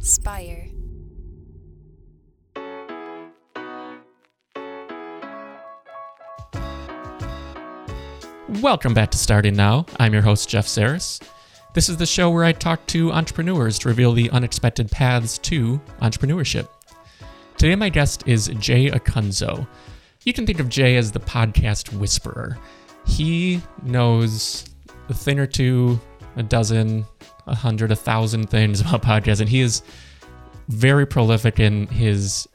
Spire. Welcome back to Starting Now. I'm your host, Jeff Saris. This is the show where I talk to entrepreneurs to reveal the unexpected paths to entrepreneurship. Today, my guest is Jay Acunzo. You can think of Jay as the podcast whisperer. He knows a thing or two, a dozen, a hundred, a thousand things about podcasts, and he is very prolific in his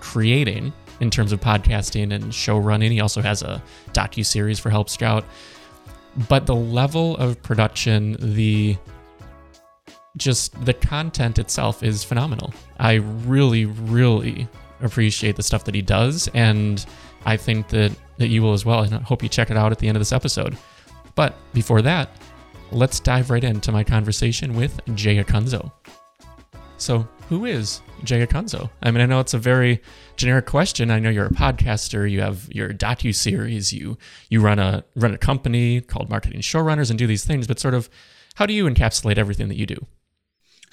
creating in terms of podcasting and show running. He also has a docu series for Help Scout. But the level of production, the just the content itself is phenomenal. I really, really appreciate the stuff that he does, and I think that that you will as well. And I hope you check it out at the end of this episode. But before that, let's dive right into my conversation with Jay Acunzo. So, who is Jay Acunzo? I mean, I know it's a very generic question. I know you're a podcaster. You have your docu series. You you run a run a company called Marketing Showrunners and do these things. But sort of, how do you encapsulate everything that you do?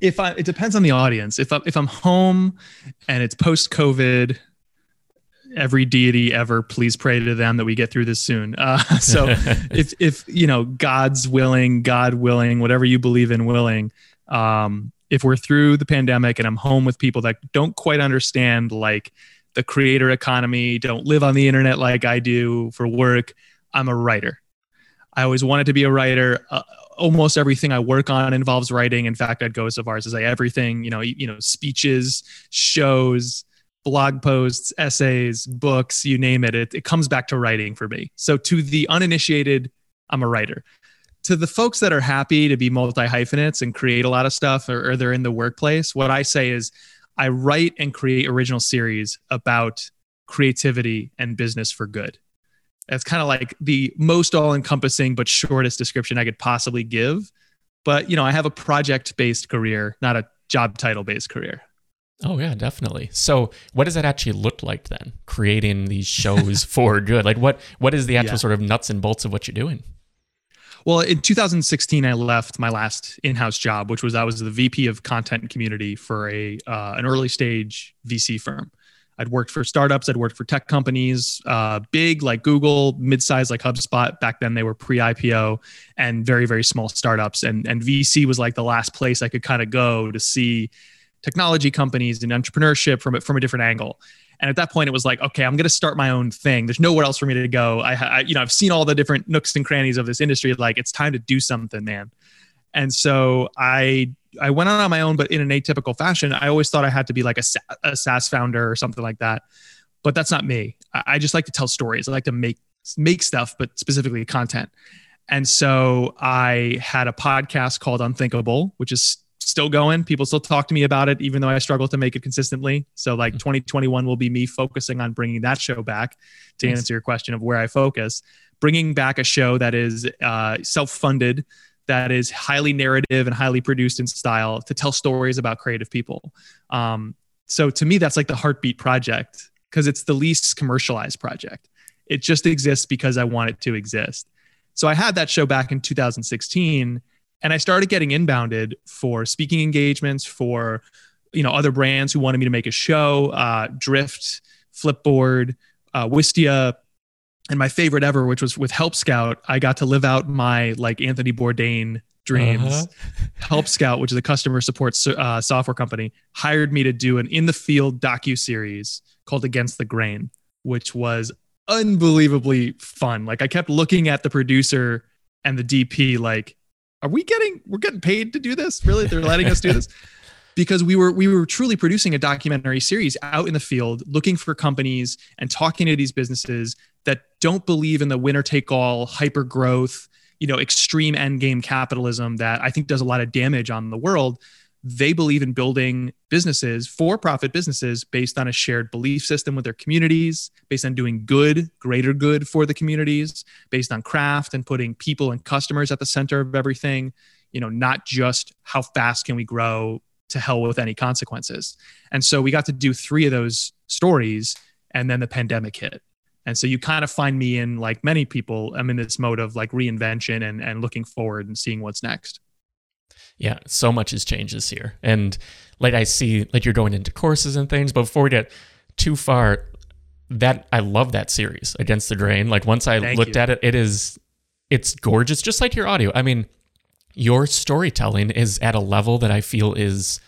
if I, it depends on the audience. If I, if I'm home and it's post COVID, every deity ever, please pray to them that we get through this soon. Uh, so if if you know God's willing, God willing, whatever you believe in, willing. Um, if we're through the pandemic and I'm home with people that don't quite understand like the creator economy, don't live on the internet like I do for work, I'm a writer. I always wanted to be a writer. Uh, almost everything I work on involves writing. In fact, I'd go so far as to say everything, you know, you know, speeches, shows, blog posts, essays, books, you name it, it, it comes back to writing for me. So to the uninitiated, I'm a writer to the folks that are happy to be multi hyphenates and create a lot of stuff or, or, they're in the workplace, what I say is I write and create original series about creativity and business for good. That's kind of like the most all encompassing but shortest description I could possibly give. But, you know, I have a project based career, not a job title based career. Oh yeah, definitely. So, what does that actually look like then? Creating these shows for good. Like what what is the actual yeah. sort of nuts and bolts of what you're doing? Well, in 2016, I left my last in-house job, which was I was the VP of content and community for a uh, an early stage VC firm. I'd worked for startups, I'd worked for tech companies, uh, big like Google, mid-sized like HubSpot. Back then, they were pre-IPO, and very very small startups. And and VC was like the last place I could kind of go to see technology companies and entrepreneurship from from a different angle. And at that point, it was like, okay, I'm going to start my own thing. There's nowhere else for me to go. I, I, you know, I've seen all the different nooks and crannies of this industry. Like, it's time to do something, man. And so I, I went on on my own, but in an atypical fashion. I always thought I had to be like a, a SaaS founder or something like that. But that's not me. I, I just like to tell stories. I like to make make stuff, but specifically content. And so I had a podcast called Unthinkable, which is still going. People still talk to me about it, even though I struggle to make it consistently. So, like, mm-hmm. 2021 will be me focusing on bringing that show back to nice. answer your question of where I focus, bringing back a show that is uh, self funded, that is highly narrative and highly produced in style to tell stories about creative people. Um, so, to me, that's like the heartbeat project because it's the least commercialized project. It just exists because I want it to exist. So, I had that show back in 2016 and I started getting inbounded for speaking engagements for you know other brands who wanted me to make a show, uh, Drift, Flipboard, uh, Wistia, and my favorite ever, which was with Help Scout. I got to live out my like Anthony Bourdain dreams. Uh-huh. Help Scout, which is a customer support uh, software company, hired me to do an in the field docu series called Against the Grain, which was unbelievably fun. Like I kept looking at the producer and the DP like are we getting we're getting paid to do this? Really? They're letting us do this? Because we were we were truly producing a documentary series out in the field, looking for companies and talking to these businesses that don't believe in the winner take all hyper growth, you know, extreme end game capitalism that I think does a lot of damage on the world they believe in building businesses, for profit businesses, based on a shared belief system with their communities, based on doing good, greater good for the communities, based on craft and putting people and customers at the center of everything, you know, not just how fast can we grow to hell with any consequences. And so we got to do three of those stories, and then the pandemic hit. And so you kind of find me in like many people, I'm in this mode of like reinvention and, and looking forward and seeing what's next. Yeah, so much has changed this year. And like I see, like you're going into courses and things, but before we get too far, that I love that series, Against the Grain. Like once I Thank looked you. at it, it is it's gorgeous, just like your audio. I mean, your storytelling is at a level that I feel is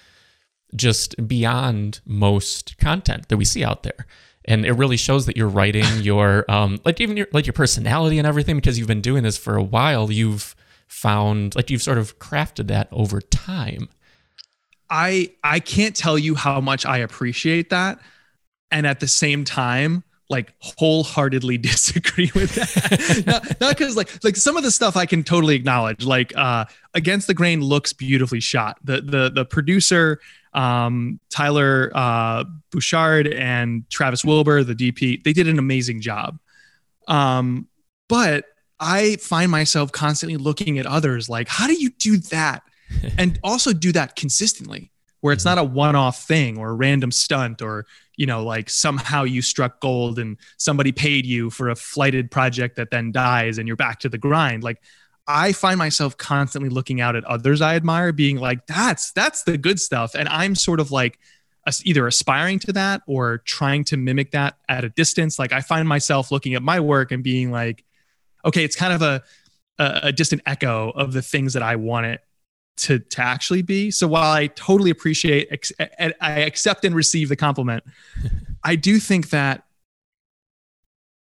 just beyond most content that we see out there. And it really shows that you're writing your um like even your like your personality and everything because you've been doing this for a while. You've found like you've sort of crafted that over time. I I can't tell you how much I appreciate that, and at the same time, like wholeheartedly disagree with that. not because like like some of the stuff I can totally acknowledge. Like uh, Against the Grain looks beautifully shot. The the the producer um, Tyler uh, Bouchard and Travis Wilbur, the DP, they did an amazing job. Um, but I find myself constantly looking at others like, how do you do that? and also do that consistently where it's not a one-off thing or a random stunt or you know like somehow you struck gold and somebody paid you for a flighted project that then dies and you're back to the grind. Like i find myself constantly looking out at others i admire being like that's that's the good stuff. And i'm sort of like either aspiring to that or trying to mimic that at a distance. Like i find myself looking at my work and being like okay it's kind of a a, a distant echo of the things that i want it to to actually be. So while I totally appreciate, ex- I accept and receive the compliment, I do think that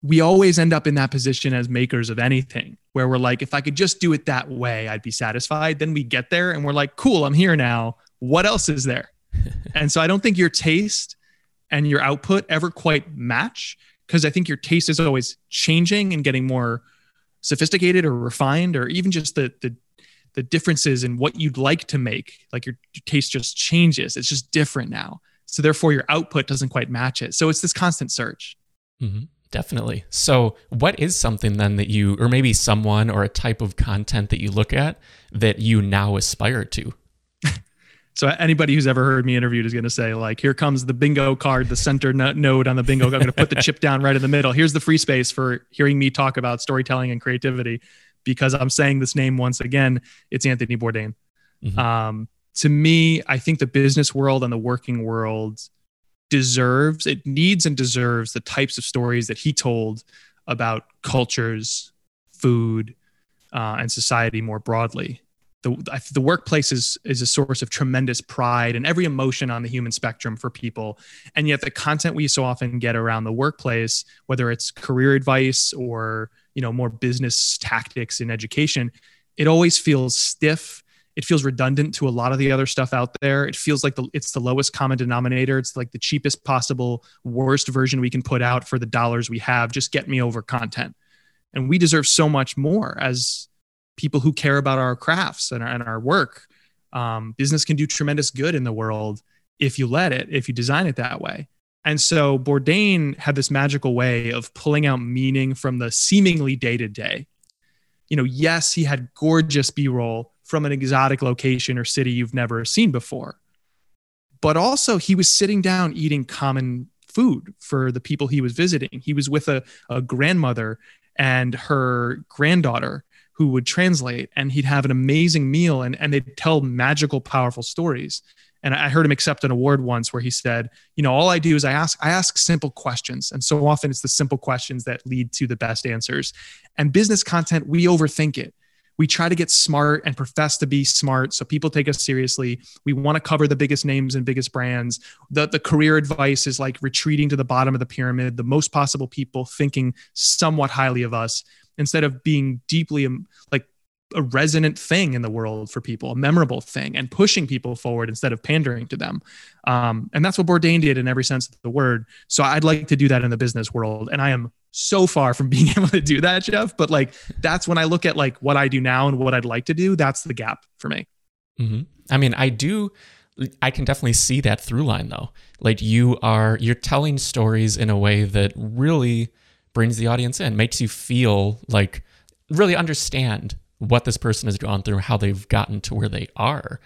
we always end up in that position as makers of anything where we're like, if I could just do it that way, I'd be satisfied. Then we get there and we're like, cool, I'm here now. What else is there? and so I don't think your taste and your output ever quite match because I think your taste is always changing and getting more sophisticated or refined or even just the the the differences in what you'd like to make like your, your taste just changes. It's just different now. So therefore your output doesn't quite match it. So it's this constant search hmm Definitely. So, what is something then that you, or maybe someone or a type of content that you look at that you now aspire to? So anybody who's ever heard me interviewed is going to say like here comes the bingo card the center no- node on the bingo i'm going to put the chip down right in the middle here's the free space for hearing me talk about storytelling and creativity because i'm saying this name once again it's anthony bourdain Mhm. um, to me, I think the business world and the working world deserves, it needs and deserves the types of stories that he told about cultures, food, uh, and society more broadly. The, the workplace is, is a source of tremendous pride and every emotion on the human spectrum for people. And yet the content we so often get around the workplace, whether it's career advice or, you know, more business tactics in education, it always feels stiff. It feels redundant to a lot of the other stuff out there. It feels like the, it's the lowest common denominator. It's like the cheapest possible worst version we can put out for the dollars we have. Just get me over content. And we deserve so much more as people who care about our crafts and our, and our work um, business can do tremendous good in the world if you let it if you design it that way and so bourdain had this magical way of pulling out meaning from the seemingly day to day you know yes he had gorgeous b-roll from an exotic location or city you've never seen before. But also, he was sitting down eating common food for the people he was visiting. He was with a, a grandmother and her granddaughter who would translate, and he'd have an amazing meal and, and they'd tell magical, powerful stories. And I heard him accept an award once where he said, you know, all I do is I ask I ask simple questions. And so often it's the simple questions that lead to the best answers. And business content, we overthink it we try to get smart and profess to be smart so people take us seriously we want to cover the biggest names and biggest brands the, the career advice is like retreating to the bottom of the pyramid the most possible people thinking somewhat highly of us instead of being deeply um, like a resonant thing in the world for people, a memorable thing, and pushing people forward instead of pandering to them. Um, and that's what Bourdain did in every sense of the word. So I'd like to do that in the business world, and I am so far from being able to do that, Jeff. But like, that's when I look at like what I do now and what I'd like to do. That's the gap for me. hmm I mean, I do. I can definitely see that through line though. Like you are, you're telling stories in a way that really brings the audience in, makes you feel like really understand what this person has gone through, how they've gotten to where they are.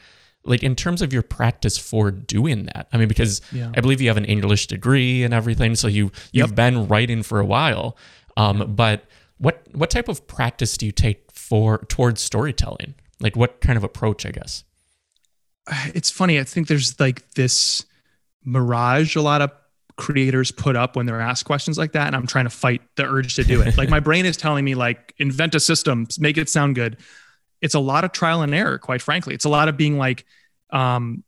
Like in terms of your practice for doing that, I mean, because Yeah. I believe you have an English degree and everything, so you you've Yep. been writing for a while. Um, but what what type of practice do you take for towards storytelling? Like what kind of approach, I guess? It's funny. I think there's like this mirage a lot of creators put up when they're asked questions like that and i'm trying to fight the urge to do it. Like my brain is telling me like invent a system make it sound good. It's a lot of trial and error quite frankly. It's a lot of being like um,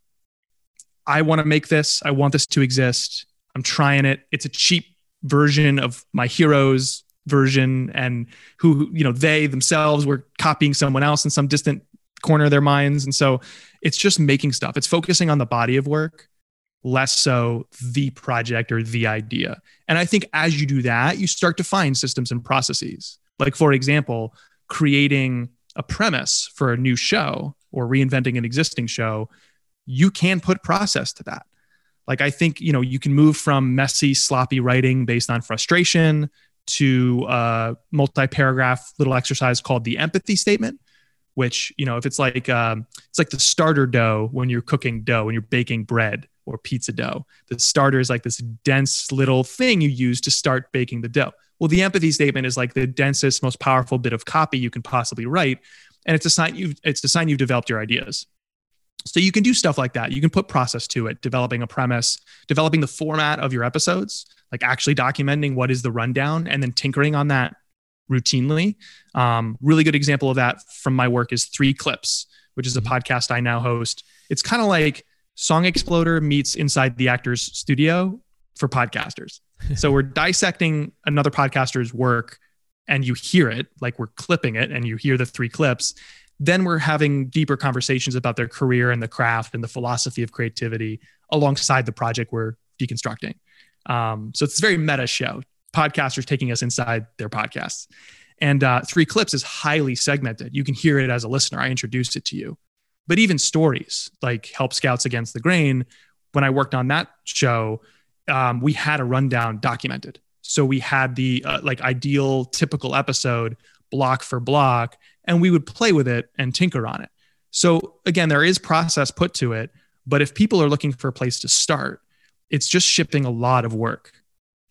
i want to make this. I want this to exist. I'm trying it. It's a cheap version of my heroes version and who you know they themselves were copying someone else in some distant corner of their minds. And so it's just making stuff. It's focusing on the body of work less so the project or the idea. And I think as you do that, you start to find systems and processes. Like, for example, creating a premise for a new show or reinventing an existing show, you can put process to that. Like, I think, you know, you can move from messy, sloppy writing based on frustration to a multi paragraph little exercise called the empathy statement which you know if it's like um, it's like the starter dough when you're cooking dough when you're baking bread or pizza dough. The starter is like this dense little thing you use to start baking the dough. Well, the empathy statement is like the densest, most powerful bit of copy you can possibly write, and it's a sign you it's a sign you've developed your ideas. So you can do stuff like that. You can put process to it, developing a premise, developing the format of your episodes, like actually documenting what is the rundown, and then tinkering on that routinely. Um, really good example of that from my work is Three Clips, which is a mm-hmm. podcast I now host. It's kind of like Song Exploder meets inside the actor's studio for podcasters. so we're dissecting another podcaster's work and you hear it, like we're clipping it and you hear the three clips. Then we're having deeper conversations about their career and the craft and the philosophy of creativity alongside the project we're deconstructing. Um, so it's a very meta show. Podcasters taking us inside their podcasts. And uh, Three Clips is highly segmented. You can hear it as a listener. I introduced it to you but even stories like help scouts against the grain when i worked on that show um, we had a rundown documented. So we had the uh, like ideal typical episode block for block and we would play with it and tinker on it. So again there is process put to it but if people are looking for a place to start it's just shipping a lot of work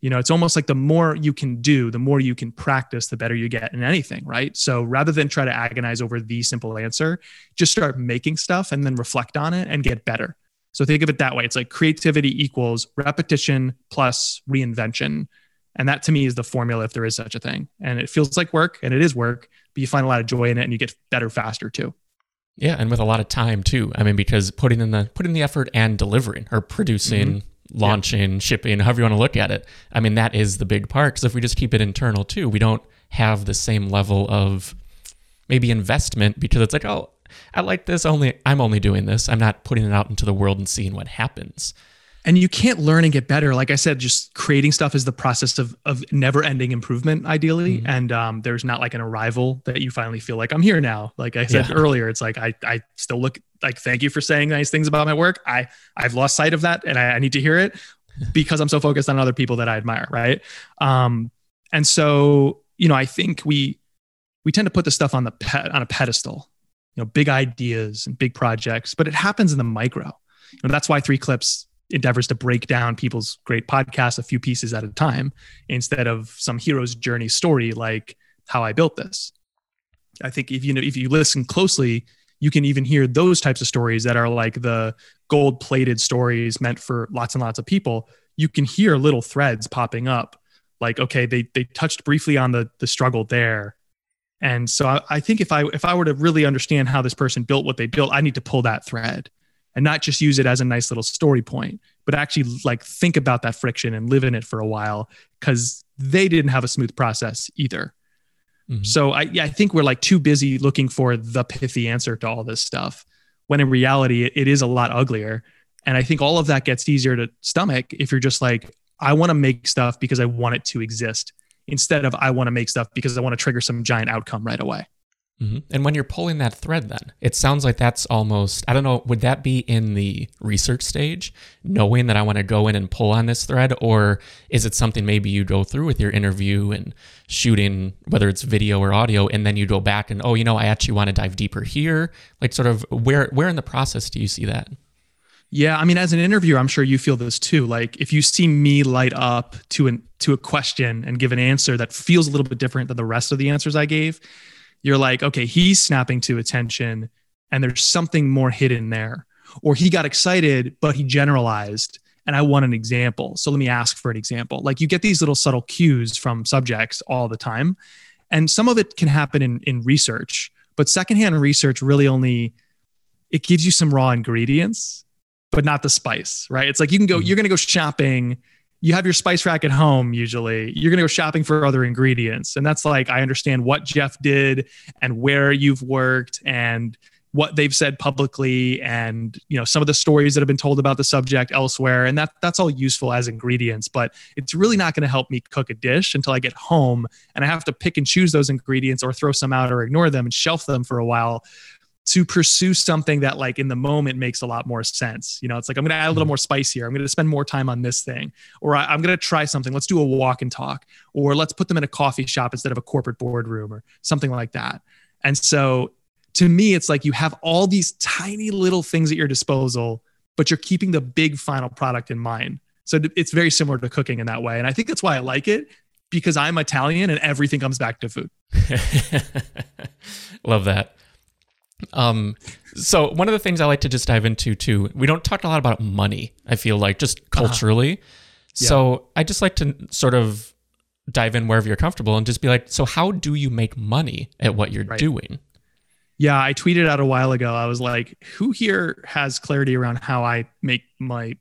you know it's almost like the more you can do the more you can practice the better you get in anything right? So rather than try to agonize over the simple answer just start making stuff and then reflect on it and get better. So think of it that way. It's like creativity equals repetition plus reinvention. And that to me is the formula if there is such a thing. And it feels like work and it is work but you find a lot of joy in it and you get better faster too. Yeah and with a lot of time too. I mean because putting in the putting the effort and delivering or producing mm-hmm launching, shipping, however you want to look at it. I mean, that is the big part. Because if we just keep it internal too, we don't have the same level of maybe investment because it's like, oh, I like this. Only I'm only doing this. I'm not putting it out into the world and seeing what happens and you can't learn and get better like i said just creating stuff is the process of of never ending improvement ideally mm-hmm. and um, there's not like an arrival that you finally feel like i'm here now like i said yeah. earlier it's like i i still look like thank you for saying nice things about my work. I i've lost sight of that and i, I need to hear it because i'm so focused on other people that i admire right? Um and so you know i think we we tend to put the stuff on the pet on a pedestal you know big ideas and big projects but it happens in the micro. You know, that's why three clips endeavors to break down people's great podcasts a few pieces at a time instead of some hero's journey story like how I built this. I think if you know if you listen closely, you can even hear those types of stories that are like the gold plated stories meant for lots and lots of people. You can hear little threads popping up like okay they they touched briefly on the the struggle there and so I, I, think if i if i were to really understand how this person built what they built i need to pull that thread and not just use it as a nice little story point, but actually like think about that friction and live in it for a while because they didn't have a smooth process either. Mm-hmm. So I, I think we're like too busy looking for the pithy answer to all this stuff when in reality it, it is a lot uglier. And I think all of that gets easier to stomach if you're just like, I want to make stuff because I want it to exist instead of I want to make stuff because I want to trigger some giant outcome right away. Mm-hmm. And when you're pulling that thread, then it sounds like that's almost, I don't know, would that be in the research stage, knowing that I want to go in and pull on this thread? Or is it something maybe you go through with your interview and shooting, whether it's video or audio, and then you go back and, oh, you know, I actually want to dive deeper here? Like, sort of, where, where in the process do you see that? Yeah, I mean, as an interviewer, I'm sure you feel this too. Like, if you see me light up to an to a question and give an answer that feels a little bit different than the rest of the answers I gave, you're like, okay, he's snapping to attention and there's something more hidden there. Or he got excited, but he generalized and I want an example. So let me ask for an example. Like you get these little subtle cues from subjects all the time. And some of it can happen in, in research, but secondhand research really only it gives you some raw ingredients, but not the spice, right? It's like you can go, mm-hmm. you're gonna go shopping you have your spice rack at home usually you're going to go shopping for other ingredients. And that's like i understand what jeff did and where you've worked and what they've said publicly and you know some of the stories that have been told about the subject elsewhere. And that that's all useful as ingredients but it's really not going to help me cook a dish until i get home and i have to pick and choose those ingredients or throw some out or ignore them and shelf them for a while to pursue something that like in the moment makes a lot more sense. You know it's like i'm going to add a little mm-hmm. more spice here. I'm going to spend more time on this thing. Or I, am going to try something. Let's do a walk and talk. Or let's put them in a coffee shop instead of a corporate boardroom or something like that. And so to me it's like you have all these tiny little things at your disposal but you're keeping the big final product in mind. So it's very similar to cooking in that way. And i think that's why i like it because i'm italian and everything comes back to food. Love that um, so one of the things I like to just dive into too, we don't talk a lot about money. I feel like just uh-huh. culturally. Uh-huh. Yeah. So I just like to sort of dive in wherever you're comfortable and just be like, so how do you make money at what you're right. doing? Yeah, I tweeted out a while ago. I was like, who here has clarity around how I make my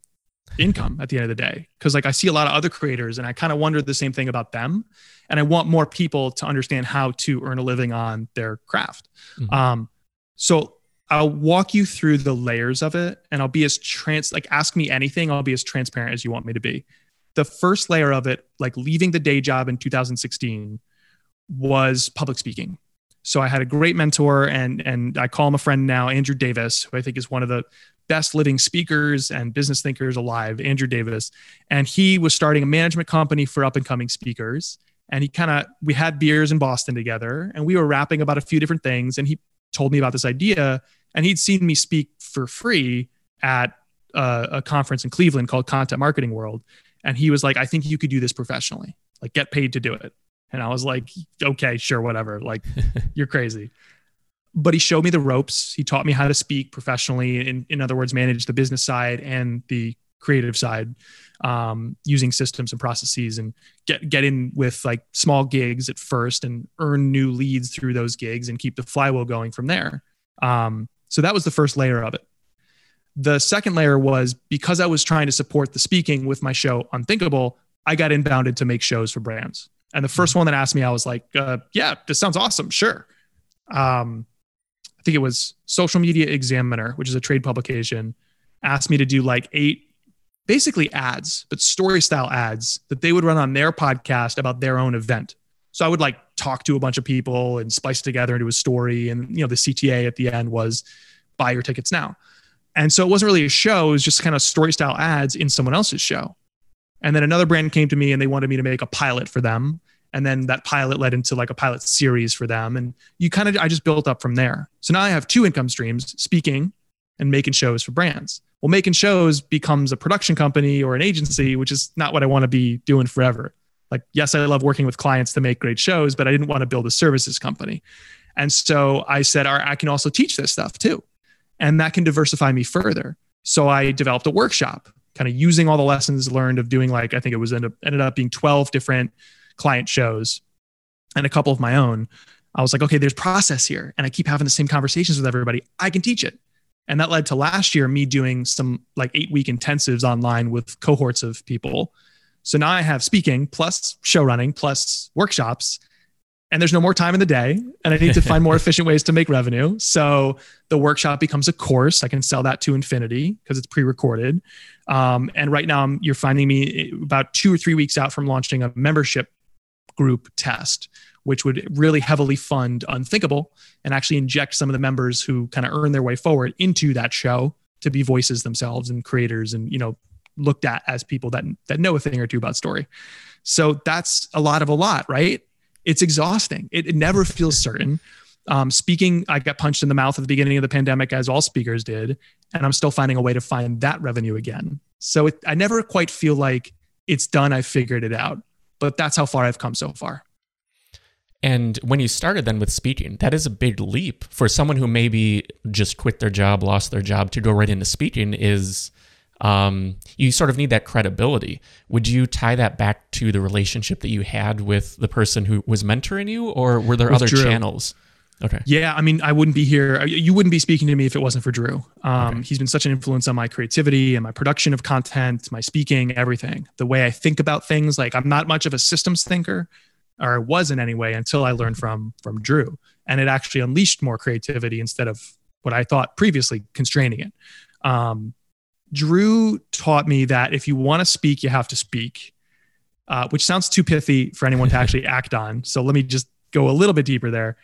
income at the end of the day? Because like I see a lot of other creators and I kind of wonder the same thing about them. And I want more people to understand how to earn a living on their craft. Mm-hmm. Um, so I'll walk you through the layers of it and I'll be as trans like ask me anything, I'll be as transparent as you want me to be. The first layer of it, like leaving the day job in 2016, was public speaking. So I had a great mentor and and I call him a friend now, Andrew Davis, who I think is one of the best living speakers and business thinkers alive, Andrew Davis. And he was starting a management company for up and coming speakers. And he kind of, we had beers in Boston together and we were rapping about a few different things. And he told me about this idea, and he'd seen me speak for free at a, a conference in Cleveland called Content Marketing World, and he was like, "I think you could do this professionally, like get paid to do it." And I was like, "Okay, sure, whatever. Like, you're crazy." But he showed me the ropes. He taught me how to speak professionally. In, in other words, manage the business side and the creative side um, using systems and processes and get get in with like small gigs at first and earn new leads through those gigs and keep the flywheel going from there. Um, so that was the first layer of it. The second layer was because I was trying to support the speaking with my show Unthinkable, I got inbounded to make shows for brands. And the first one that asked me, I was like, uh, "Yeah, this sounds awesome. Sure." Um, I think it was Social Media Examiner, which is a trade publication, asked me to do like eight basically ads, but story style ads that they would run on their podcast about their own event. So I would like talk to a bunch of people and splice together into a story. And, you know, the CTA at the end was buy your tickets now. And so it wasn't really a show, it was just kind of story style ads in someone else's show. And then another brand came to me and they wanted me to make a pilot for them. And then that pilot led into like a pilot series for them. And you kind of, I just built up from there. So now I have two income streams speaking and making shows for brands. Well, making shows becomes a production company or an agency, which is not what I want to be doing forever. Like, yes, I love working with clients to make great shows, but I didn't want to build a services company. And so I said, all right, I can also teach this stuff too. And that can diversify me further. So I developed a workshop, kind of using all the lessons learned of doing like, I think it was ended up, ended up being 12 different client shows and a couple of my own. I was like, okay, there's process here. And I keep having the same conversations with everybody. I can teach it. And that led to last year me doing some like eight week intensives online with cohorts of people. So now I have speaking plus show running plus workshops. And there's no more time in the day. And I need to find more efficient ways to make revenue. So the workshop becomes a course. I can sell that to infinity because it's pre recorded. Um, and right now, you're finding me about two or three weeks out from launching a membership group test which would really heavily fund Unthinkable and actually inject some of the members who kind of earn their way forward into that show to be voices themselves and creators and you know looked at as people that that know a thing or two about story. So that's a lot of a lot, right? It's exhausting. It, it never feels certain. Um, speaking, I got punched in the mouth at the beginning of the pandemic, as all speakers did, and I'm still finding a way to find that revenue again. So it, I never quite feel like it's done. I figured it out, but that's how far I've come so far. And when you started then with speaking, that is a big leap for someone who maybe just quit their job, lost their job to go right into speaking is um, you sort of need that credibility. Would you tie that back to the relationship that you had with the person who was mentoring you, or were there with other Drew. channels? Okay. Yeah, I mean, I wouldn't be here. You wouldn't be speaking to me if it wasn't for Drew. Um, okay. He's been such an influence on my creativity and my production of content, my speaking, everything. The way I think about things. Like, I'm not much of a systems thinker, or it wasn't anyway, until I learned from from Drew, and it actually unleashed more creativity instead of what I thought previously constraining it. Um, Drew taught me that if you want to speak, you have to speak, uh, which sounds too pithy for anyone to actually act on. So let me just go a little bit deeper there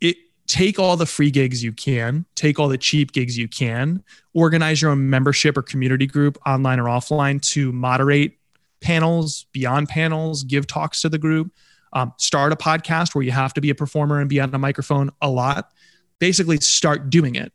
it take all the free gigs you can, take all the cheap gigs you can, organize your own membership or community group online or offline to moderate panels, beyond panels, give talks to the group, um, start a podcast where you have to be a performer and be on a microphone a lot. Basically, start doing it.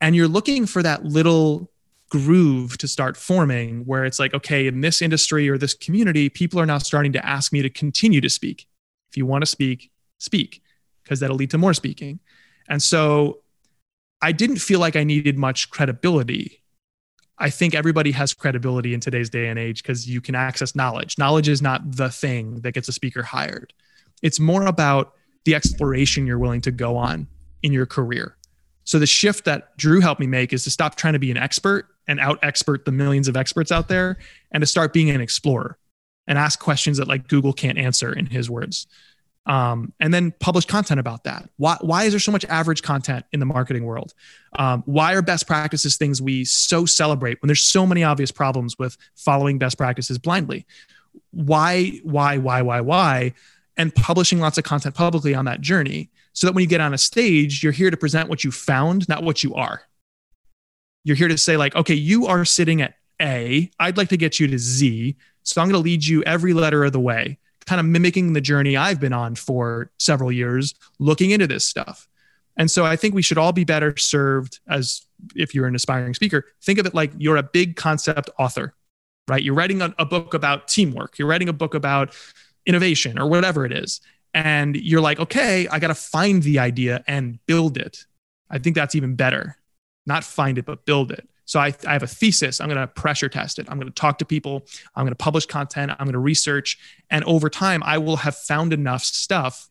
And you're looking for that little groove to start forming where it's like, okay, in this industry or this community, people are now starting to ask me to continue to speak. If you want to speak, speak because that'll lead to more speaking. And so I didn't feel like I needed much credibility. I think everybody has credibility in today's day and age because you can access knowledge. Knowledge is not the thing that gets a speaker hired. It's more about the exploration you're willing to go on in your career. So the shift that Drew helped me make is to stop trying to be an expert and out expert the millions of experts out there and to start being an explorer and ask questions that like Google can't answer in his words um, and then publish content about that. Why, why is there so much average content in the marketing world? Um, why are best practices things we so celebrate when there's so many obvious problems with following best practices blindly? Why, why, why, why, why? And publishing lots of content publicly on that journey so that when you get on a stage, you're here to present what you found, not what you are. You're here to say, like, okay, you are sitting at A, I'd like to get you to Z. So I'm going to lead you every letter of the way kind of mimicking the journey I've been on for several years, looking into this stuff. And so I think we should all be better served as if you're an aspiring speaker, think of it like you're a big concept author, right? You're writing a, a book about teamwork, you're writing a book about innovation or whatever it is. And you're like, okay, I got to find the idea and build it. I think that's even better. Not find it, but build it. So I, I have a thesis. I'm going to pressure test it. I'm going to talk to people. I'm going to publish content. I'm going to research. And over time, I will have found enough stuff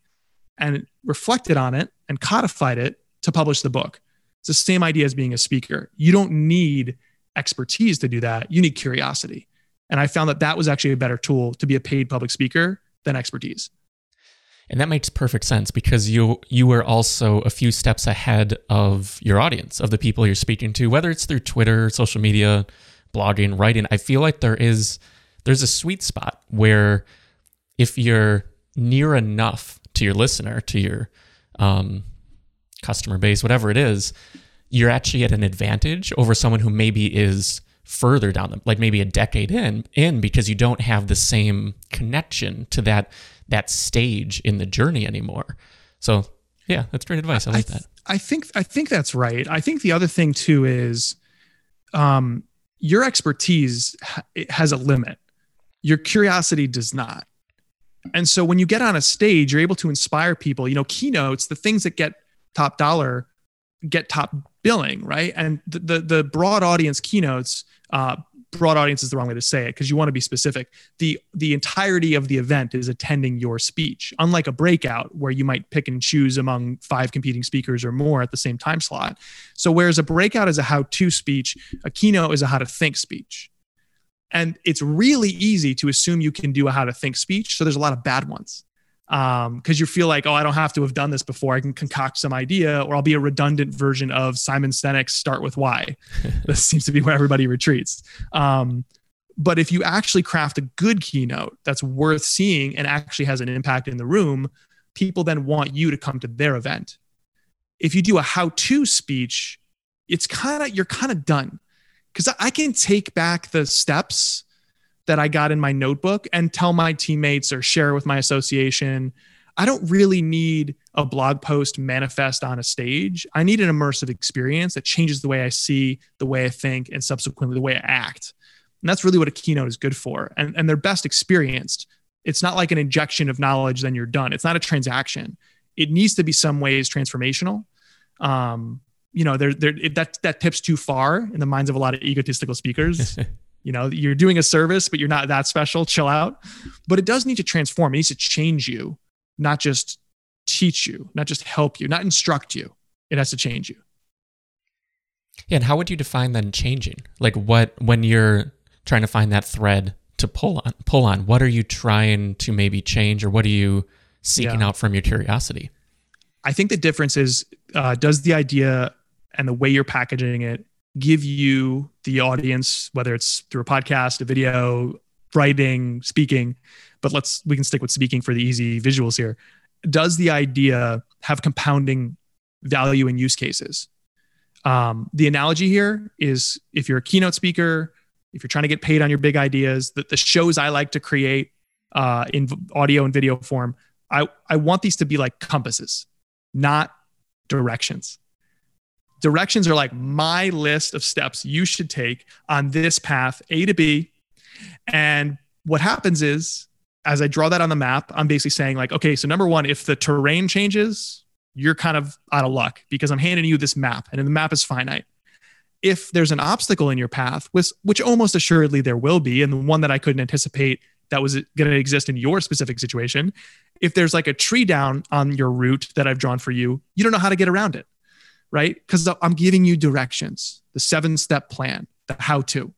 and reflected on it and codified it to publish the book. It's the same idea as being a speaker. You don't need expertise to do that. You need curiosity. And I found that that was actually a better tool to be a paid public speaker than expertise. And that makes perfect sense because you you were also a few steps ahead of your audience, of the people you're speaking to, whether it's through Twitter, social media, blogging, writing. I feel like there is there's a sweet spot where if you're near enough to your listener, to your um, customer base, whatever it is, you're actually at an advantage over someone who maybe is further down the like maybe a decade in in because you don't have the same connection to that that stage in the journey anymore. So yeah, that's great advice. I like I th- that. I think I think that's right. I think the other thing too is um, your expertise ha- has a limit. Your curiosity does not. And so when you get on a stage, you're able to inspire people. You know, keynotes, the things that get top dollar get top billing, right? And the the, the broad audience keynotes uh, broad audience is the wrong way to say it because you want to be specific. The the entirety of the event is attending your speech unlike a breakout where you might pick and choose among five competing speakers or more at the same time slot. So whereas a breakout is a how to speech a keynote is a how to think speech. And it's really easy to assume you can do a how to think speech so there's a lot of bad ones um because you feel like oh i don't have to have done this before. I can concoct some idea or i'll be a redundant version of simon sinek's start with why. This seems to be where everybody retreats. Um but if you actually craft a good keynote that's worth seeing and actually has an impact in the room people then want you to come to their event. If you do a how-to speech it's kind of you're kind of done. Because i can take back the steps that I got in my notebook and tell my teammates or share with my association. I don't really need a blog post manifest on a stage. I need an immersive experience that changes the way I see, the way I think, and subsequently the way I act. And that's really what a keynote is good for. And, and they're best experienced It's not like an injection of knowledge, then you're done. It's not a transaction. It needs to be some ways transformational. Um, you know, there, there, that that tips too far in the minds of a lot of egotistical speakers. you know, you're doing a service, but you're not that special. Chill out. But it does need to transform. It needs to change you, not just teach you, not just help you, not instruct you. It has to change you. Yeah, and how would you define then changing? Like what when you're trying to find that thread to pull on pull on, what are you trying to maybe change or what are you seeking yeah. out from your curiosity? I think the difference is uh, does the idea and the way you're packaging it give you the audience, whether it's through a podcast, a video, writing, speaking, but let's we can stick with speaking for the easy visuals here. Does the idea have compounding value in use cases? Um, the analogy here is if you're a keynote speaker, if you're trying to get paid on your big ideas, the, the shows I like to create uh, in audio and video form, I, I want these to be like compasses, not directions. Directions are like my list of steps you should take on this path, A to B. And what happens is, as I draw that on the map, I'm basically saying, like, okay, so number one, if the terrain changes, you're kind of out of luck because I'm handing you this map and the map is finite. If there's an obstacle in your path, which, which almost assuredly there will be, and the one that I couldn't anticipate that was going to exist in your specific situation, if there's like a tree down on your route that I've drawn for you, you don't know how to get around it, right? Because I'm giving you directions, the seven step plan, the how to.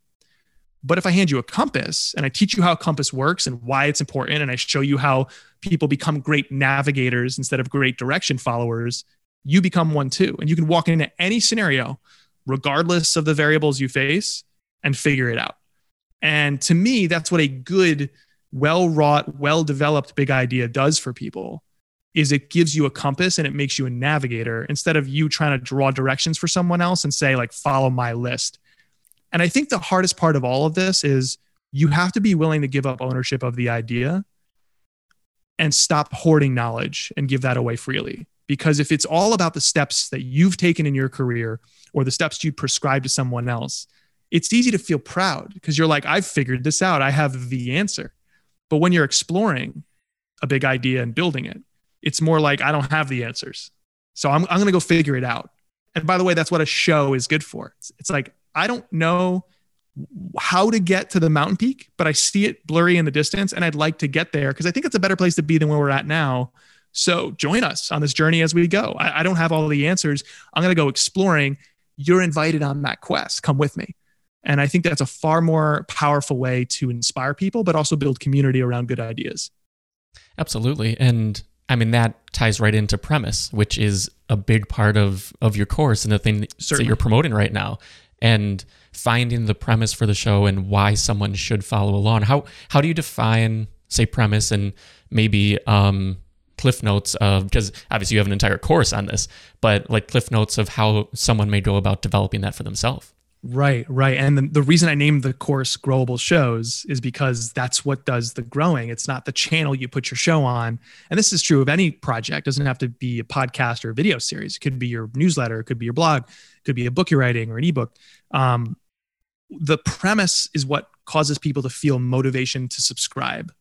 But if I hand you a compass and I teach you how a compass works and why it's important, and I show you how people become great navigators instead of great direction followers, you become one too. And you can walk into any scenario, regardless of the variables you face, and figure it out. And to me, that's what a good, well wrought, well developed big idea does for people is it gives you a compass and it makes you a navigator instead of you trying to draw directions for someone else and say like follow my list and I think the hardest part of all of this is you have to be willing to give up ownership of the idea and stop hoarding knowledge and give that away freely. Because if it's all about the steps that you've taken in your career or the steps you'd prescribe to someone else, it's easy to feel proud because you're like, I've figured this out. I have the answer. But when you're exploring a big idea and building it, it's more like, I don't have the answers. So I'm, I'm going to go figure it out. And by the way, that's what a show is good for. It's, it's like, I don't know how to get to the mountain peak, but I see it blurry in the distance and I'd like to get there because I think it's a better place to be than where we're at now. So join us on this journey as we go. I, I don't have all the answers. I'm going to go exploring. You're invited on that quest. Come with me. And I think that's a far more powerful way to inspire people, but also build community around good ideas. Absolutely. And I mean, that ties right into premise, which is a big part of, of your course and the thing that, that you're promoting right now and finding the premise for the show and why someone should follow along. How how do you define say premise and maybe um, cliff notes of because obviously you have an entire course on this, but like cliff notes of how someone may go about developing that for themselves. Right, right. And the, the reason I named the course Growable Shows is because that's what does the growing. It's not the channel you put your show on. And this is true of any project. It doesn't have to be a podcast or a video series. It could be your newsletter, it could be your blog, it could be a book you're writing or an ebook. Um, the premise is what causes people to feel motivation to subscribe.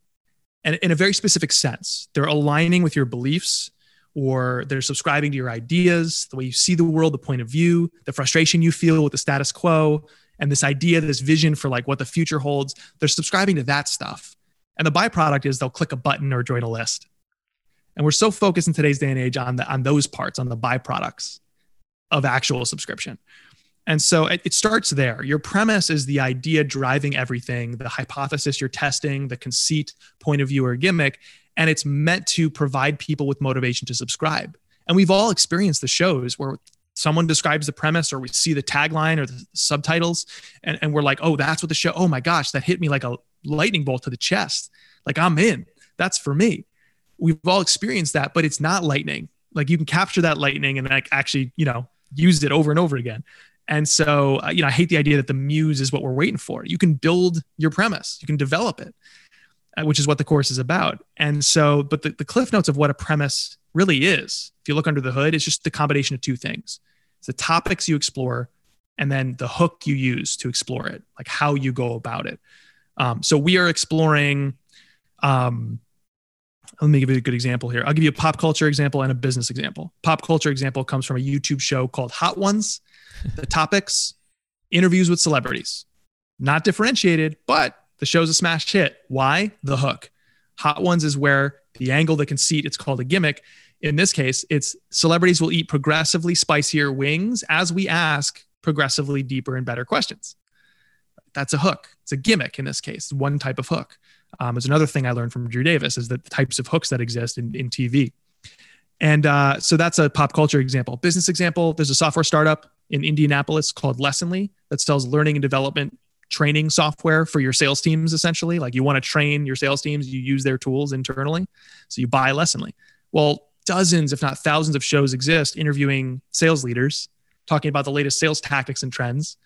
And in a very specific sense, they're aligning with your beliefs or they're subscribing to your ideas, the way you see the world, the point of view, the frustration you feel with the status quo, and this idea, this vision for like what the future holds. They're subscribing to that stuff. And the byproduct is they'll click a button or join a list. And we're so focused in today's day and age on the on those parts, on the byproducts of actual subscription. And so it, it, starts there. Your premise is the idea driving everything, the hypothesis you're testing, the conceit, point of view, or gimmick and it's meant to provide people with motivation to subscribe. And we've all experienced the shows where someone describes the premise or we see the tagline or the subtitles and, and we're like, oh, that's what the show, oh my gosh, that hit me like a lightning bolt to the chest. Like I'm in. That's for me. We've all experienced that, but it's not lightning. Like you can capture that lightning and like actually, you know, use it over and over again. And so, uh, you know, I hate the idea that the muse is what we're waiting for. You can build your premise, you can develop it. Uh, which is what the course is about. And so, but the, the cliff notes of what a premise really is, if you look under the hood, it's just the combination of two things. It's the topics you explore and then the hook you use to explore it, like how you go about it. Um, so we are exploring Um, let me give you a good example here. I'll give you a pop culture example and a business example. Pop culture example comes from a YouTube show called Hot Ones. the topics interviews with celebrities. Not differentiated, but the show's a smash hit. Why? The hook. Hot Ones is where the angle, the conceit, it's called a gimmick. In this case, it's celebrities will eat progressively spicier wings as we ask progressively deeper and better questions. That's a hook. It's a gimmick in this case, one type of hook. Um, is another thing I learned from Drew Davis is that the types of hooks that exist in, in TV. And uh, so that's a pop culture example. Business example, there's a software startup in Indianapolis called Lessonly that sells learning and development training software for your sales teams essentially. Like you want to train your sales teams you use their tools internally so you buy lessonly well dozens if not thousands of shows exist interviewing sales leaders talking about the latest sales tactics and trends.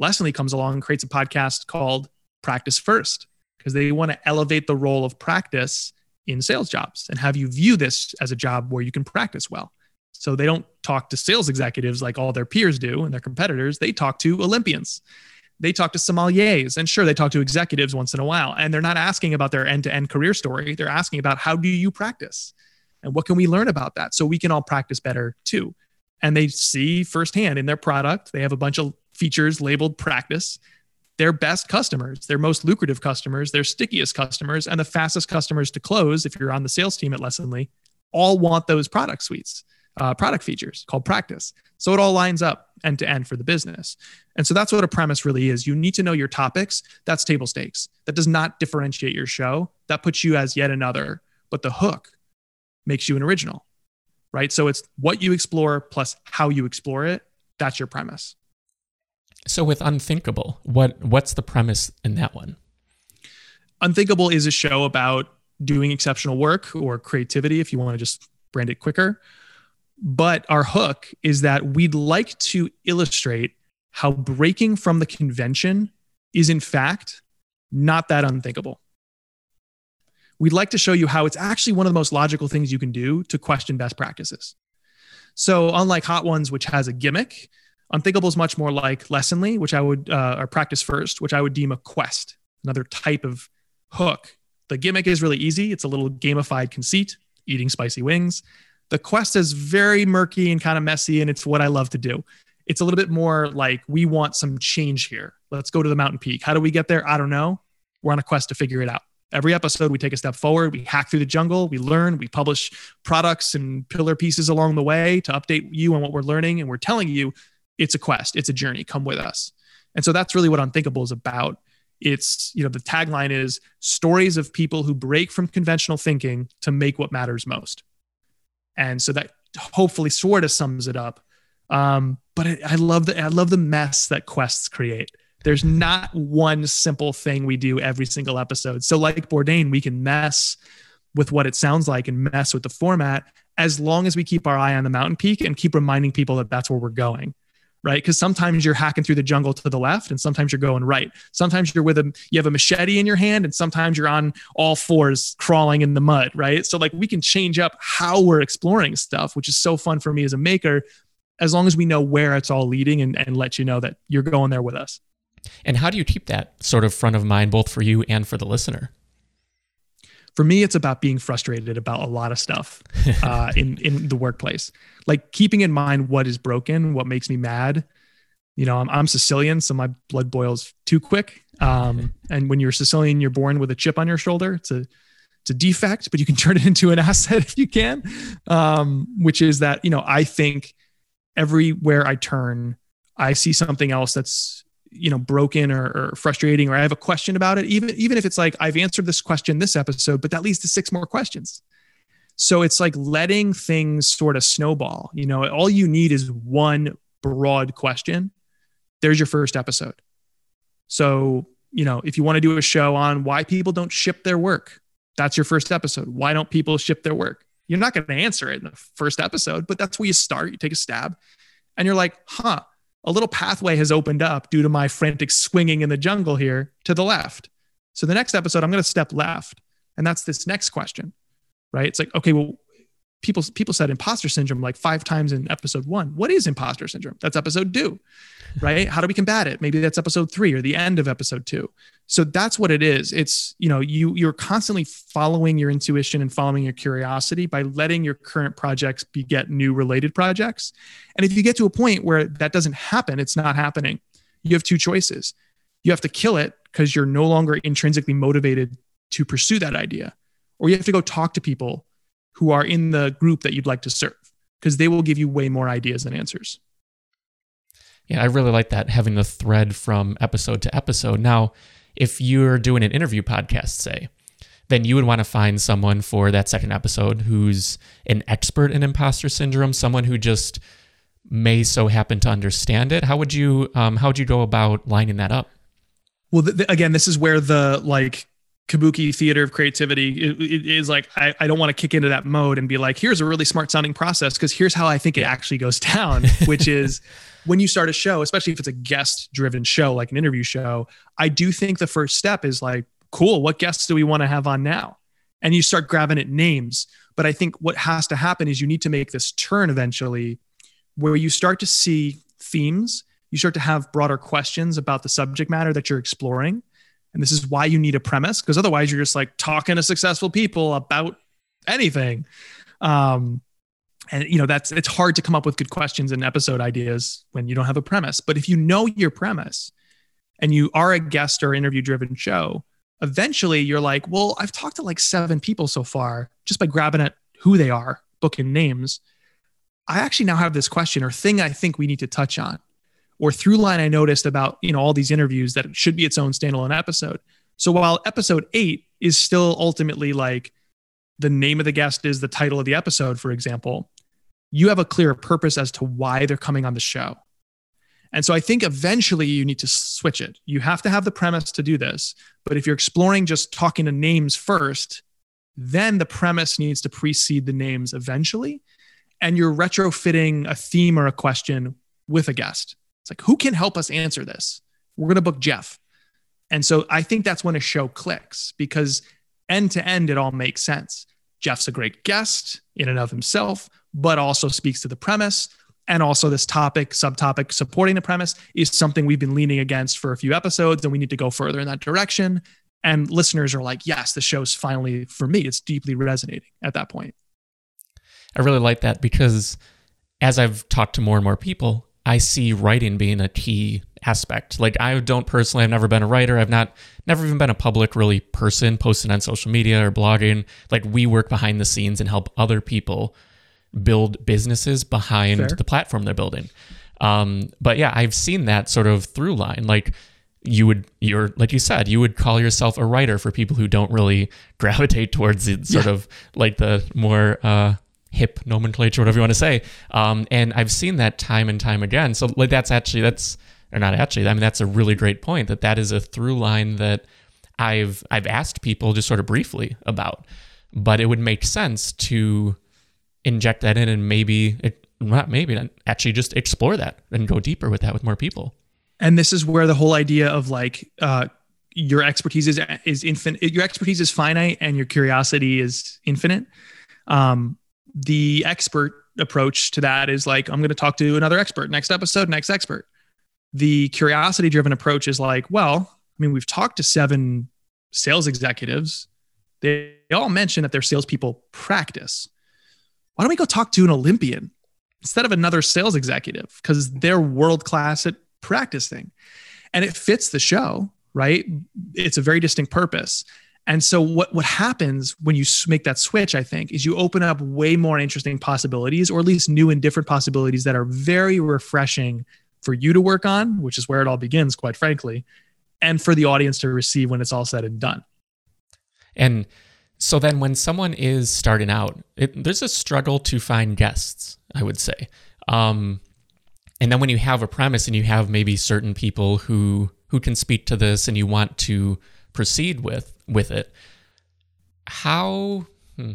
Lessonly comes along and creates a podcast called practice first because they want to elevate the role of practice in sales jobs and have you view this as a job where you can practice well. So they don't talk to sales executives like all their peers do and their competitors they talk to olympians they talk to sommeliers and sure they talk to executives once in a while and they're not asking about their end-to-end career story. They're asking about how do you practice and what can we learn about that so we can all practice better too. And they see firsthand in their product they have a bunch of features labeled practice. Their best customers their most lucrative customers their stickiest customers and the fastest customers to close if you're on the sales team at lessonly all want those product suites uh, product features called practice. So it all lines up end to end for the business. And so that's what a premise really is. You need to know your topics. That's table stakes. That does not differentiate your show. That puts you as yet another. But the hook makes you an original, right? So it's what you explore plus how you explore it. That's your premise. So with Unthinkable, what what's the premise in that one? Unthinkable is a show about doing exceptional work or creativity, if you want to just brand it quicker. But our hook is that we'd like to illustrate how breaking from the convention is, in fact, not that unthinkable. We'd like to show you how it's actually one of the most logical things you can do to question best practices. So, unlike Hot Ones, which has a gimmick, Unthinkable is much more like Lessonly, which I would, uh, or Practice First, which I would deem a quest, another type of hook. The gimmick is really easy. It's a little gamified conceit, eating spicy wings. The quest is very murky and kind of messy, and it's what I love to do. It's a little bit more like we want some change here. Let's go to the mountain peak. How do we get there? I don't know. We're on a quest to figure it out. Every episode, we take a step forward, we hack through the jungle, we learn, we publish products and pillar pieces along the way to update you on what we're learning. And we're telling you it's a quest, it's a journey. Come with us. And so that's really what Unthinkable is about. It's, you know, the tagline is stories of people who break from conventional thinking to make what matters most. And so that hopefully sort of sums it up. Um, but I, I love the I love the mess that quests create. There's not one simple thing we do every single episode. So like Bourdain, we can mess with what it sounds like and mess with the format as long as we keep our eye on the mountain peak and keep reminding people that that's where we're going right? Because sometimes you're hacking through the jungle to the left and sometimes you're going right. Sometimes you're with a, you have a machete in your hand and sometimes you're on all fours crawling in the mud, right? So like we can change up how we're exploring stuff, which is so fun for me as a maker, as long as we know where it's all leading and, and let you know that you're going there with us. And how do you keep that sort of front of mind, both for you and for the listener? For me it's about being frustrated about a lot of stuff uh, in in the workplace. Like keeping in mind what is broken what makes me mad you know i'm, I'm sicilian so my blood boils too quick. Um, and when you're sicilian you're born with a chip on your shoulder. It's a it's a defect but you can turn it into an asset if you can. Um, which is that you know i think everywhere i turn i see something else that's you know broken or, or, frustrating or i have a question about it even even if it's like i've answered this question this episode but that leads to six more questions. So it's like letting things sort of snowball. You know all you need is one broad question. There's your first episode. So you know if you want to do a show on why people don't ship their work that's your first episode. Why don't people ship their work? You're not going to answer it in the first episode but that's where you start you take a stab and you're like huh a little pathway has opened up due to my frantic swinging in the jungle here to the left. So the next episode, I'm going to step left. And that's this next question, right? It's like, okay, well, people people said imposter syndrome like five times in episode one. What is imposter syndrome? That's episode two, right? How do we combat it? Maybe that's episode three or the end of episode two. So that's what it is. It's you know you you're constantly following your intuition and following your curiosity by letting your current projects beget new related projects. And if you get to a point where that doesn't happen, it's not happening. You have two choices. You have to kill it because you're no longer intrinsically motivated to pursue that idea, or you have to go talk to people who are in the group that you'd like to serve because they will give you way more ideas than answers. Yeah, I really like that having the thread from episode to episode. Now, if you're doing an interview podcast, say, then you would want to find someone for that second episode who's an expert in imposter syndrome, someone who just may so happen to understand it. How would you um, how would you go about lining that up? Well, th- again, this is where the like kabuki theater of creativity it, it is like I, I don't want to kick into that mode and be like here's a really smart sounding process because here's how i think it actually goes down which is when you start a show especially if it's a guest driven show like an interview show i do think the first step is like cool what guests do we want to have on now? And you start grabbing at names. But i think what has to happen is you need to make this turn eventually where you start to see themes you start to have broader questions about the subject matter that you're exploring and this is why you need a premise, because otherwise you're just like talking to successful people about anything. Um, and you know that's it's hard to come up with good questions and episode ideas when you don't have a premise. But if you know your premise and you are a guest or interview driven show, eventually you're like, well, I've talked to like seven people so far just by grabbing at who they are, booking names. I actually now have this question or thing I think we need to touch on or through line I noticed about, you know, all these interviews that it should be its own standalone episode. So while episode eight is still ultimately like the name of the guest is the title of the episode, for example, you have a clear purpose as to why they're coming on the show. And so I think eventually you need to switch it. You have to have the premise to do this. But if you're exploring just talking to names first, then the premise needs to precede the names eventually. And you're retrofitting a theme or a question with a guest. It's like, who can help us answer this? We're going to book Jeff. And so I think that's when a show clicks because end to end, it all makes sense. Jeff's a great guest in and of himself, but also speaks to the premise. And also, this topic, subtopic supporting the premise is something we've been leaning against for a few episodes, and we need to go further in that direction. And listeners are like, yes, the show's finally, for me, it's deeply resonating at that point. I really like that because as I've talked to more and more people, I see writing being a key aspect. Like I don't personally, I've never been a writer. I've not, never even been a public really person posting on social media or blogging. Like we work behind the scenes and help other people build businesses behind Fair. the platform they're building. Um, but yeah, I've seen that sort of through line. Like you would, you're like you said, you would call yourself a writer for people who don't really gravitate towards it, sort yeah. of like the more uh, hip nomenclature, whatever you want to say. Um, and I've seen that time and time again. So like that's actually that's or not actually. I mean that's a really great point that that is a through line that I've I've asked people just sort of briefly about. But it would make sense to inject that in and maybe it, not maybe actually just explore that and go deeper with that with more people. And this is where the whole idea of like uh, your expertise is is infinite. Your expertise is finite, and your curiosity is infinite. Um, the expert approach to that is like, I'm going to talk to another expert, next episode, next expert. The curiosity driven approach is like, well, I mean, we've talked to seven sales executives. They all mention that their salespeople practice. Why don't we go talk to an Olympian instead of another sales executive? Because they're world class at practicing. And it fits the show, right? It's a very distinct purpose. And so what what happens when you make that switch, I think, is you open up way more interesting possibilities, or at least new and different possibilities that are very refreshing for you to work on, which is where it all begins, quite frankly, and for the audience to receive when it's all said and done. And so then when someone is starting out, it, there's a struggle to find guests, I would say. Um, and then when you have a premise and you have maybe certain people who who can speak to this and you want to proceed with with it. How hmm.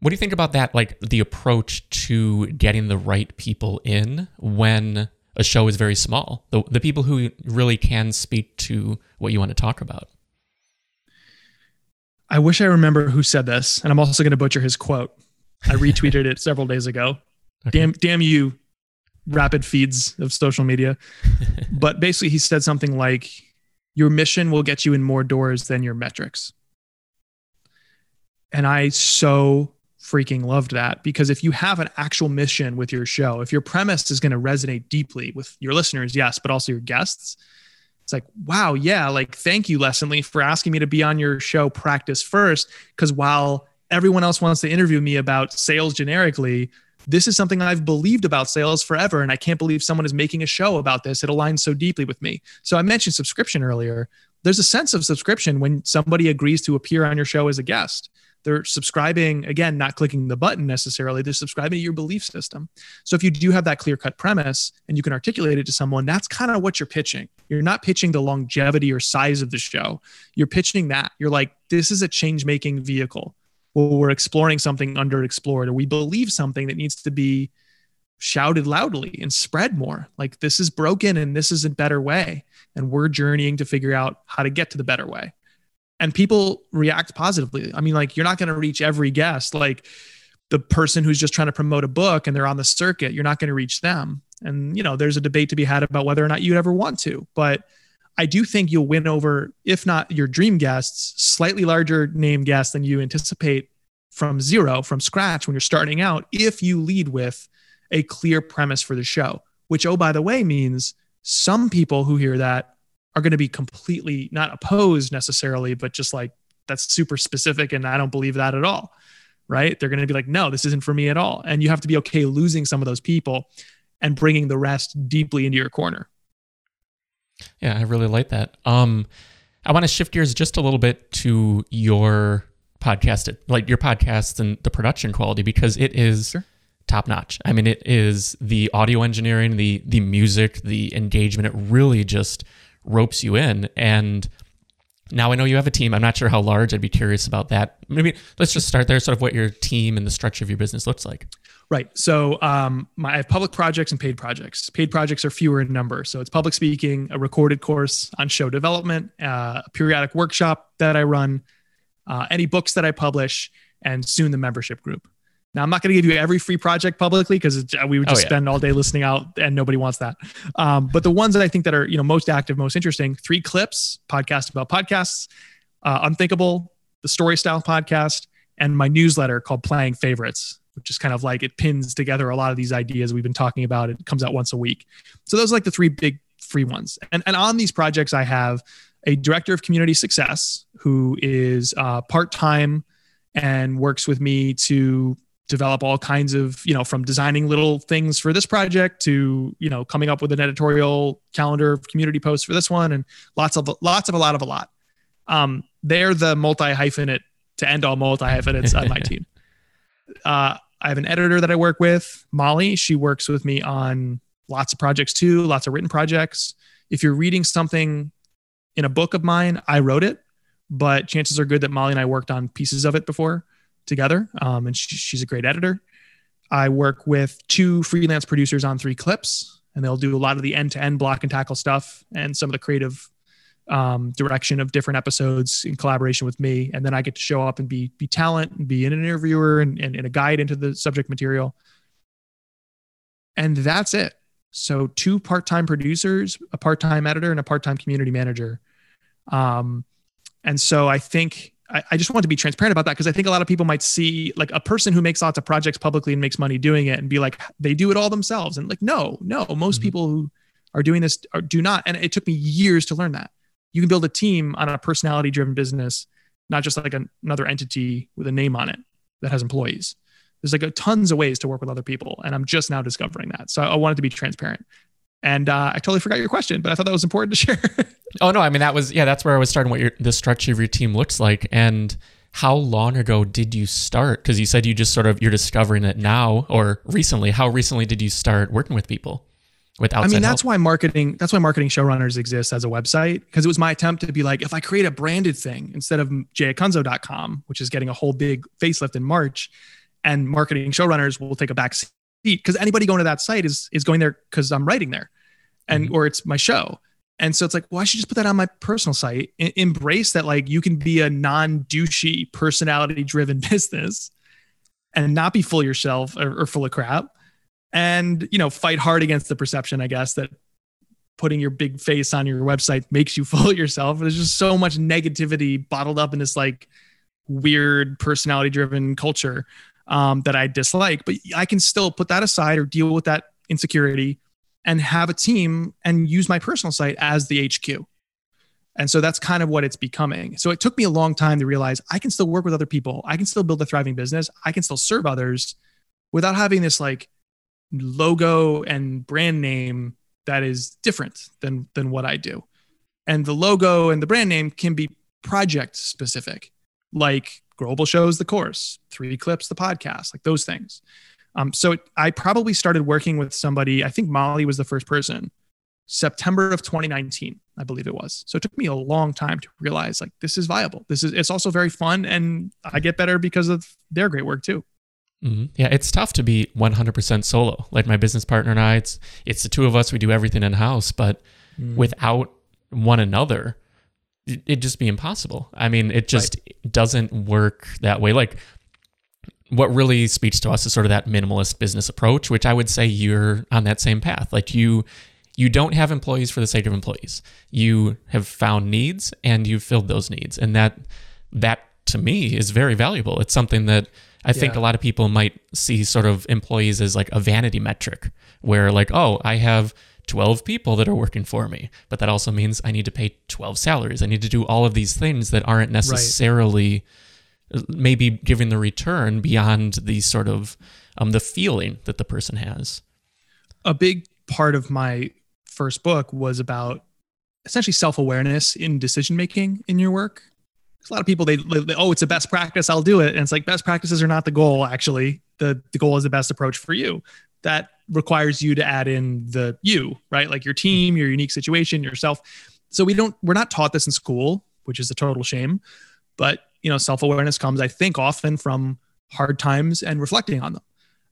What do you think about that like the approach to getting the right people in when a show is very small? The the people who really can speak to what you want to talk about. I wish I remember who said this, and I'm also going to butcher his quote. I retweeted it several days ago. Okay. Damn, damn you, rapid feeds of social media. but basically, he said something like, "Your mission will get you in more doors than your metrics." And I so freaking loved that because if you have an actual mission with your show, if your premise is going to resonate deeply with your listeners, yes, but also your guests, it's like, wow, yeah, like thank you, Lessonly, for asking me to be on your show practice first. Because while everyone else wants to interview me about sales generically, this is something I've believed about sales forever. And I can't believe someone is making a show about this. It aligns so deeply with me. So I mentioned subscription earlier. There's a sense of subscription when somebody agrees to appear on your show as a guest they're subscribing again not clicking the button necessarily they're subscribing to your belief system so if you do have that clear cut premise and you can articulate it to someone that's kind of what you're pitching you're not pitching the longevity or size of the show you're pitching that you're like this is a change making vehicle well we're exploring something underexplored or we believe something that needs to be shouted loudly and spread more like this is broken and this is a better way and we're journeying to figure out how to get to the better way and people react positively. I mean, like you're not going to reach every guest, like the person who's just trying to promote a book and they're on the circuit, you're not going to reach them. And, you know, there's a debate to be had about whether or not you'd ever want to. But I do think you'll win over, if not your dream guests, slightly larger name guests than you anticipate from zero, from scratch when you're starting out, if you lead with a clear premise for the show, which, oh, by the way, means some people who hear that are going to be completely not opposed necessarily, but just like that's super specific and I don't believe that at all. Right. They're going to be like, no, this isn't for me at all. And you have to be okay losing some of those people and bringing the rest deeply into your corner. Yeah, I really like that. Um, I want to shift gears just a little bit to your podcast, like your podcast and the production quality, because it is sure. top notch. I mean, it is the audio engineering, the the music, the engagement. It really just ropes you in. And now I know you have a team. I'm not sure how large. I'd be curious about that. Maybe let's just start there, sort of what your team and the structure of your business looks like. Right. So um, my, I have public projects and paid projects. Paid projects are fewer in number. So it's public speaking, a recorded course on show development, uh, a periodic workshop that I run, uh, any books that I publish, and soon the membership group. Now, I'm not going to give you every free project publicly because we would just oh, yeah. spend all day listening out, and nobody wants that. Um, but the ones that I think that are you know most active, most interesting, three clips, podcast about podcasts, uh, Unthinkable, the Story Style podcast, and my newsletter called Playing Favorites, which is kind of like it pins together a lot of these ideas we've been talking about. It comes out once a week. So those are like the three big free ones. And and on these projects, I have a director of community success who is uh, part time and works with me to develop all kinds of you know from designing little things for this project to you know coming up with an editorial calendar of community posts for this one and lots of lots of a lot of a lot um, they're the multi hyphenate to end all multi hyphenates on my team uh, i have an editor that i work with molly she works with me on lots of projects too lots of written projects if you're reading something in a book of mine i wrote it but chances are good that molly and i worked on pieces of it before together, um, and she, she's a great editor. I work with two freelance producers on three clips, and they'll do a lot of the end-to-end block and tackle stuff and some of the creative um, direction of different episodes in collaboration with me. And then I get to show up and be be talent and be an interviewer and, and, and a guide into the subject material. And that's it. So two part-time producers, a part-time editor, and a part-time community manager. Um, and so I think I, I just want to be transparent about that because I think a lot of people might see like a person who makes lots of projects publicly and makes money doing it and be like, they do it all themselves. And like, no, no, most mm-hmm. people who are doing this are, do not. And it took me years to learn that. You can build a team on a personality driven business, not just like an, another entity with a name on it that has employees. There's like a, tons of ways to work with other people. And I'm just now discovering that. So I wanted to be transparent. And uh, I totally forgot your question, but I thought that was important to share. oh no, I mean that was yeah, that's where I was starting. What your the structure of your team looks like, and how long ago did you start? Because you said you just sort of you're discovering it now or recently. How recently did you start working with people? I mean, that's help? why marketing. That's why marketing showrunners exists as a website because it was my attempt to be like, if I create a branded thing instead of jayacunzo.com, which is getting a whole big facelift in March, and marketing showrunners will take a back seat because anybody going to that site is is going there because I'm writing there, and mm-hmm. or it's my show. And so it's like, well, I should just put that on my personal site. E- embrace that, like, you can be a non douchey, personality driven business and not be full yourself or, or full of crap. And, you know, fight hard against the perception, I guess, that putting your big face on your website makes you full yourself. There's just so much negativity bottled up in this, like, weird personality driven culture um, that I dislike. But I can still put that aside or deal with that insecurity and have a team and use my personal site as the HQ. And so that's kind of what it's becoming. So it took me a long time to realize I can still work with other people. I can still build a thriving business. I can still serve others without having this like logo and brand name that is different than than what I do. And the logo and the brand name can be project specific, like Global Shows the course, Three Clips the podcast, like those things. Um, so I probably started working with somebody. I think Molly was the first person. September of 2019, I believe it was. So it took me a long time to realize like this is viable. This is it's also very fun, and I get better because of their great work too. Mm-hmm. Yeah, it's tough to be 100% solo. Like my business partner and I, it's it's the two of us. We do everything in house, but mm. without one another, it, it'd just be impossible. I mean, it just right. doesn't work that way. Like what really speaks to us is sort of that minimalist business approach, which I would say you're on that same path. Like you you don't have employees for the sake of employees. You have found needs and you've filled those needs. And that that to me is very valuable. It's something that I yeah. think a lot of people might see sort of employees as like a vanity metric where like, oh, I have 12 people that are working for me, but that also means I need to pay 12 salaries. I need to do all of these things that aren't necessarily right maybe giving the return beyond the sort of um, the feeling that the person has. A big part of my first book was about essentially self-awareness in decision making in your work. A lot of people they, they, oh it's a best practice I'll do it. And it's like best practices are not the goal actually. The the goal is the best approach for you. That requires you to add in the you right? Like your team your unique situation yourself. So we don't we're not taught this in school which is a total shame. But you know self-awareness comes i think often from hard times and reflecting on them.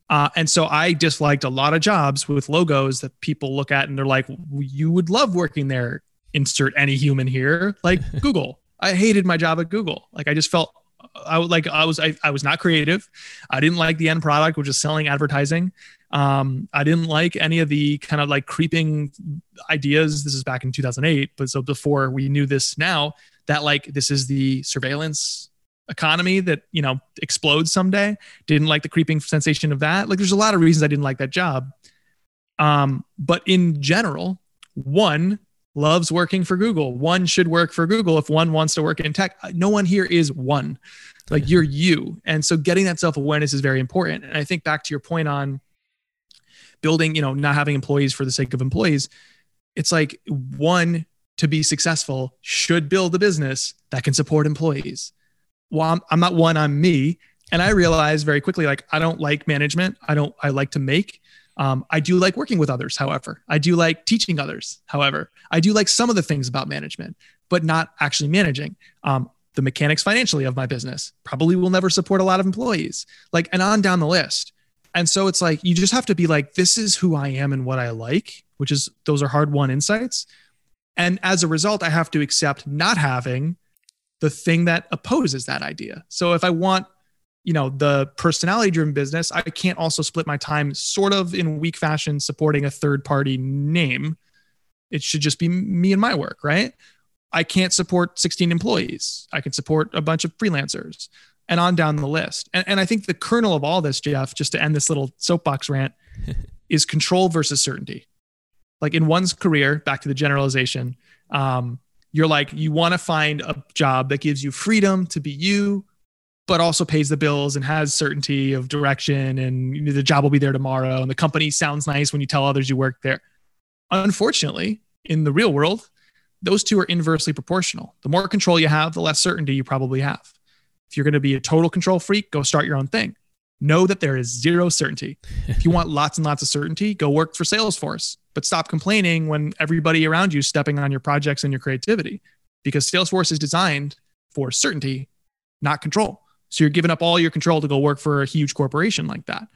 Uh, and so i disliked a lot of jobs with logos that people look at and they're like you would love working there. Insert any human here. Like google i hated my job at google. Like i just felt i would like i was I, I was not creative. I didn't like the end product which is selling advertising. Um, i didn't like any of the kind of like creeping ideas. This is back in 2008 but so before we knew this now that like this is the surveillance economy that you know explodes someday. Didn't like the creeping sensation of that. Like there's a lot of reasons i didn't like that job. Um but in general one loves working for google one should work for google if one wants to work in tech uh, no one here is one like you're you and so getting that self-awareness is very important and i think back to your point on building you know not having employees for the sake of employees it's like one to be successful should build a business that can support employees. Well, I'm, I'm not one, I'm me. And I realized very quickly, like, I don't like management. I don't, I like to make. Um, I do like working with others, however. I do like teaching others, however. I do like some of the things about management, but not actually managing. Um, the mechanics financially of my business probably will never support a lot of employees, like, and on down the list. And so it's like, you just have to be like, this is who I am and what I like, which is, those are hard won insights. And as a result, I have to accept not having the thing that opposes that idea. So if I want, you know, the personality driven business, I can't also split my time sort of in weak fashion supporting a third party name. It should just be me and my work, right? I can't support 16 employees. I can support a bunch of freelancers and on down the list. And, and I think the kernel of all this, Jeff, just to end this little soapbox rant, is control versus certainty like in one's career, back to the generalization, um, you're like, you want to find a job that gives you freedom to be you, but also pays the bills and has certainty of direction and the job will be there tomorrow and the company sounds nice when you tell others you work there. Unfortunately, in the real world, those two are inversely proportional. The more control you have, the less certainty you probably have. If you're going to be a total control freak, go start your own thing. Know that there is zero certainty. if you want lots and lots of certainty, go work for Salesforce but stop complaining when everybody around you is stepping on your projects and your creativity because Salesforce is designed for certainty, not control. So you're giving up all your control to go work for a huge corporation like that.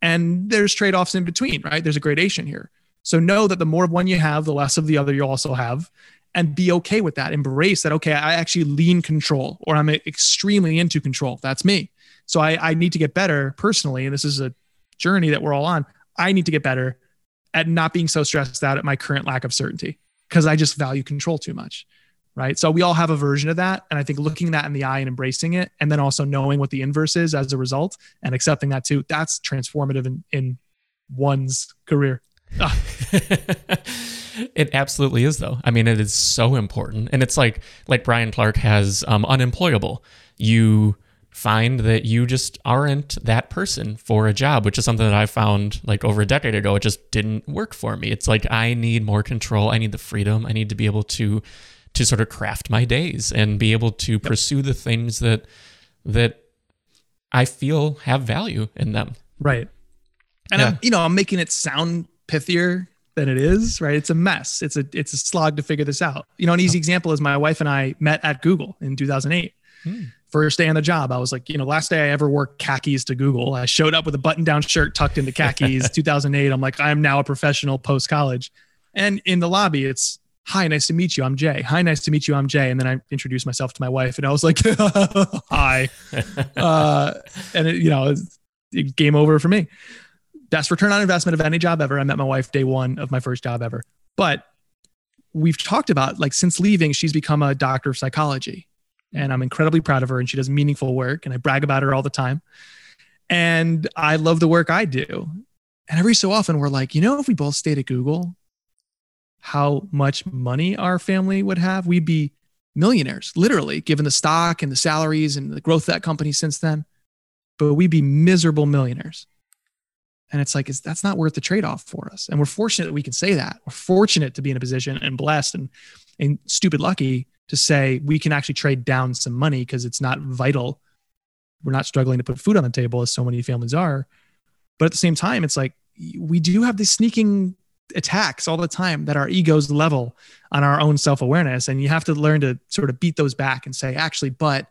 And there's trade offs in between, right? There's a gradation here. So know that the more of one you have, the less of the other you also have. And be okay with that. Embrace that, okay, I actually lean control or I'm extremely into control. That's me. So I, I need to get better personally. And this is a journey that we're all on. I need to get better at not being so stressed out at my current lack of certainty because I just value control too much. Right. So we all have a version of that. And I think looking that in the eye and embracing it, and then also knowing what the inverse is as a result and accepting that too, that's transformative in, in one's career. Ah. it absolutely is though. I mean, it is so important. And it's like like Brian Clark has um, unemployable. You find that you just aren't that person for a job, which is something that I found like over a decade ago. It just didn't work for me. It's like I need more control. I need the freedom. I need to be able to to sort of craft my days and be able to yep. pursue the things that that I feel have value in them. Right. And yeah. I'm, you know, I'm making it sound pithier than it is, right? It's a mess. It's a it's a slog to figure this out. You know, an easy example is my wife and I met at Google in 2008. Hmm first day on the job, I was like, you know, last day I ever wore khakis to Google. I showed up with a button down shirt tucked into khakis, 2008. I'm like, I'm now a professional post college. And in the lobby, it's, hi, nice to meet you. I'm Jay. Hi, nice to meet you. I'm Jay. And then I introduced myself to my wife and I was like, hi. Uh, and it, you know, it, game over for me. Best return on investment of any job ever. I met my wife day one of my first job ever. But we've talked about like since leaving, she's become a doctor of psychology and I'm incredibly proud of her and she does meaningful work and I brag about her all the time. And I love the work I do. And every so often we're like, you know, if we both stayed at Google, how much money our family would have, we'd be millionaires, literally, given the stock and the salaries and the growth of that company since then. But we'd be miserable millionaires. And it's like, it's, that's not worth the trade off for us. And we're fortunate that we can say that. We're fortunate to be in a position and blessed and, and stupid lucky to say we can actually trade down some money because it's not vital. We're not struggling to put food on the table as so many families are. But at the same time, it's like we do have this sneaking attacks all the time that our egos level on our own self awareness. And you have to learn to sort of beat those back and say, actually, but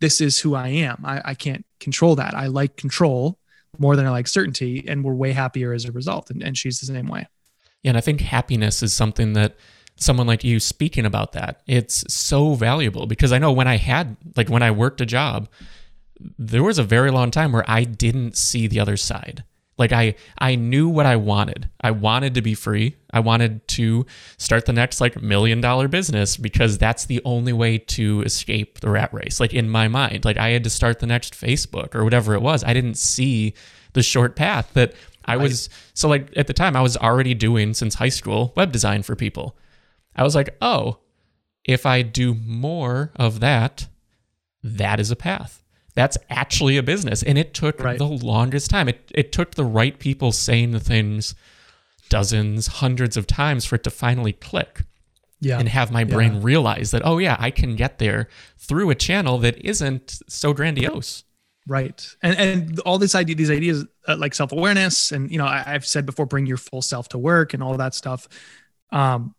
this is who I am. I, I can't control that. I like control more than I like certainty. And we're way happier as a result. And, and she's the same way. Yeah. And I think happiness is something that someone like you speaking about that. It's so valuable because I know when I had, like, when I worked a job, there was a very long time where I didn't see the other side. Like I I knew what I wanted. I wanted to be free. I wanted to start the next like million dollar business because that's the only way to escape the rat race. Like in my mind, like I had to start the next Facebook or whatever it was. I didn't see the short path that I was so like at the time I was already doing since high school web design for people. I was like, oh, if I do more of that, that is a path. That's actually a business. And it took right. the longest time. It, it took the right people saying the things dozens, hundreds of times for it to finally click. Yeah. And have my brain yeah. realize that, oh, yeah, I can get there through a channel that isn't so grandiose. Right. And, and all this idea, these ideas uh, like self awareness, and, you know, I, have said before, bring your full self to work and all that stuff. Um,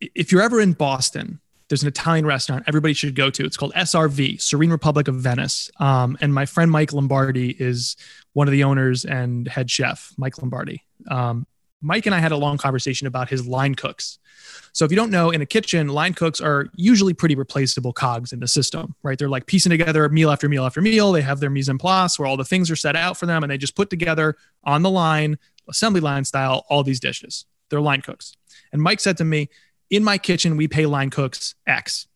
if you're ever in Boston, there's an Italian restaurant everybody should go to. It's called SRV, Serene Republic of Venice. Um, and my friend Mike Lombardi is one of the owners and head chef, Mike Lombardi. Um, Mike and I had a long conversation about his line cooks. So if you don't know, in a kitchen, line cooks are usually pretty replaceable cogs in the system, right? They're like piecing together meal after meal after meal. They have their mise en place where all the things are set out for them, and they just put together on the line, assembly line style, all these dishes. They're line cooks. And Mike said to me, in my kitchen, we pay line cooks X.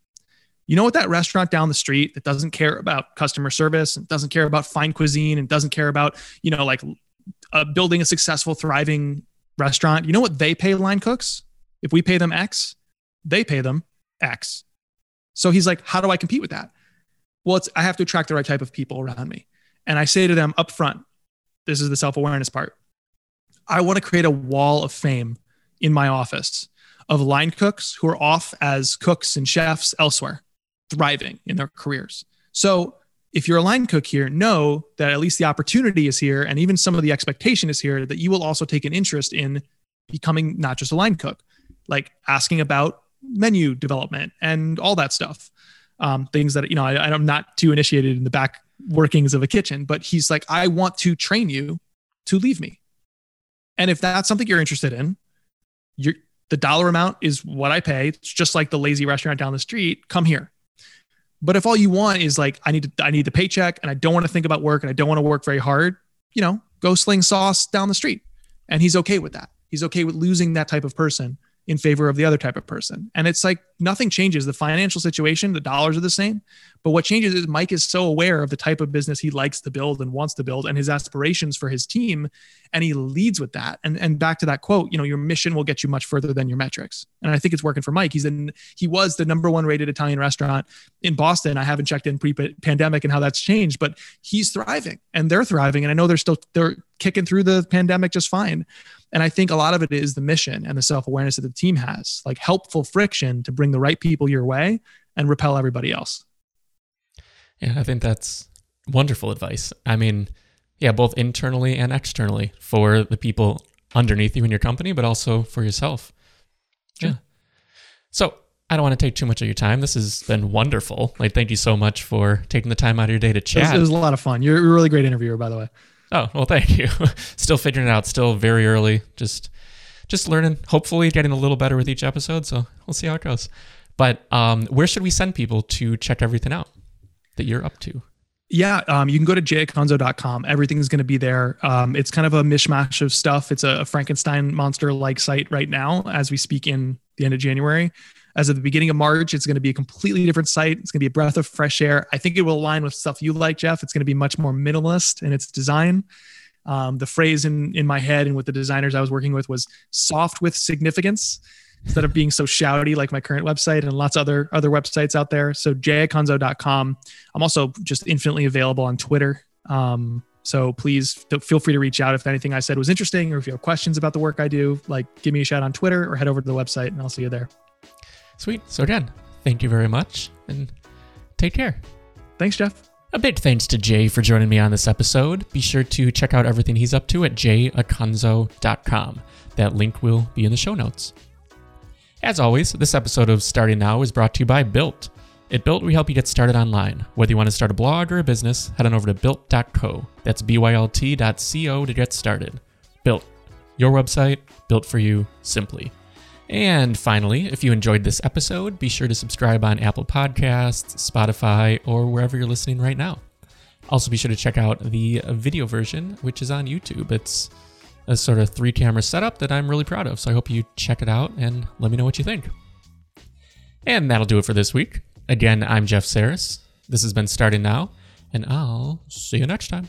You know what that restaurant down the street that doesn't care about customer service and doesn't care about fine cuisine and doesn't care about, you know, like uh, building a successful, thriving restaurant, you know what they pay line cooks? If we pay them X, they pay them X. So he's like, how do I compete with that? Well, it's, I have to attract the right type of people around me. And I say to them up front, this is the self awareness part. I want to create a wall of fame in my office of line cooks who are off as cooks and chefs elsewhere, thriving in their careers. So if you're a line cook here, know that at least the opportunity is here, and even some of the expectation is here that you will also take an interest in becoming not just a line cook, like asking about menu development and all that stuff. Um, things that you know I, I'm not too initiated in the back workings of a kitchen, but he's like, I want to train you to leave me. And if that's something you're interested in, you're the dollar amount is what I pay. It's just like the lazy restaurant down the street. Come here. But if all you want is like, I need to, I need the paycheck and I don't want to think about work and I don't want to work very hard, you know, go sling sauce down the street. And he's okay with that. He's okay with losing that type of person in favor of the other type of person. And it's like nothing changes. The financial situation, the dollars are the same. But what changes is Mike is so aware of the type of business he likes to build and wants to build and his aspirations for his team. And he leads with that. And, and back to that quote, you know, your mission will get you much further than your metrics. And I think it's working for Mike. He's in, he was the number one rated Italian restaurant in Boston. I haven't checked in pre pandemic and how that's changed, but he's thriving and they're thriving. And I know they're still, they're kicking through the pandemic just fine. And I think a lot of it is the mission and the self awareness that the team has, like helpful friction to bring the right people your way and repel everybody else. Yeah, I think that's wonderful advice. I mean, yeah, both internally and externally for the people underneath you in your company, but also for yourself. Sure. Yeah. So I don't want to take too much of your time. This has been wonderful. Like, thank you so much for taking the time out of your day to chat. It was, it was a lot of fun. You're a really great interviewer, by the way. Oh well, thank you. still figuring it out. Still very early. Just just learning. Hopefully, getting a little better with each episode. So we'll see how it goes. But um, where should we send people to check everything out that you're up to? Yeah, um, you can go to jayacunzo.com. Everything's going to be there. Um, it's kind of a mishmash of stuff. It's a Frankenstein monster like site right now as we speak in the end of January as of the beginning of March, it's going to be a completely different site. It's going to be a breath of fresh air. I think it will align with stuff you like, Jeff. It's going to be much more minimalist in its design. Um, the phrase in in my head and with the designers I was working with was soft with significance instead of being so shouty like my current website and lots of other other websites out there. So jayacunzo.com. I'm also just infinitely available on Twitter. Um, so please feel free to reach out if anything I said was interesting or if you have questions about the work I do, like give me a shout on Twitter or head over to the website and I'll see you there. Sweet. So again, thank you very much and take care. Thanks, Jeff. A big thanks to Jay for joining me on this episode. Be sure to check out everything he's up to at jayacunzo.com. That link will be in the show notes. As always, this episode of Starting Now is brought to you by BYLT. At BYLT, we help you get started online. Whether you want to start a blog or a business, head on over to bylt.co. That's B-Y-L-T.co to get started. BYLT, your website, built for you, simply. And finally, if you enjoyed this episode, be sure to subscribe on Apple Podcasts, Spotify, or wherever you're listening right now. Also, be sure to check out the video version, which is on YouTube. It's a sort of three camera setup that I'm really proud of. So I hope you check it out and let me know what you think. And that'll do it for this week. Again, I'm Jeff Sarris. This has been Starting Now, and I'll see you next time.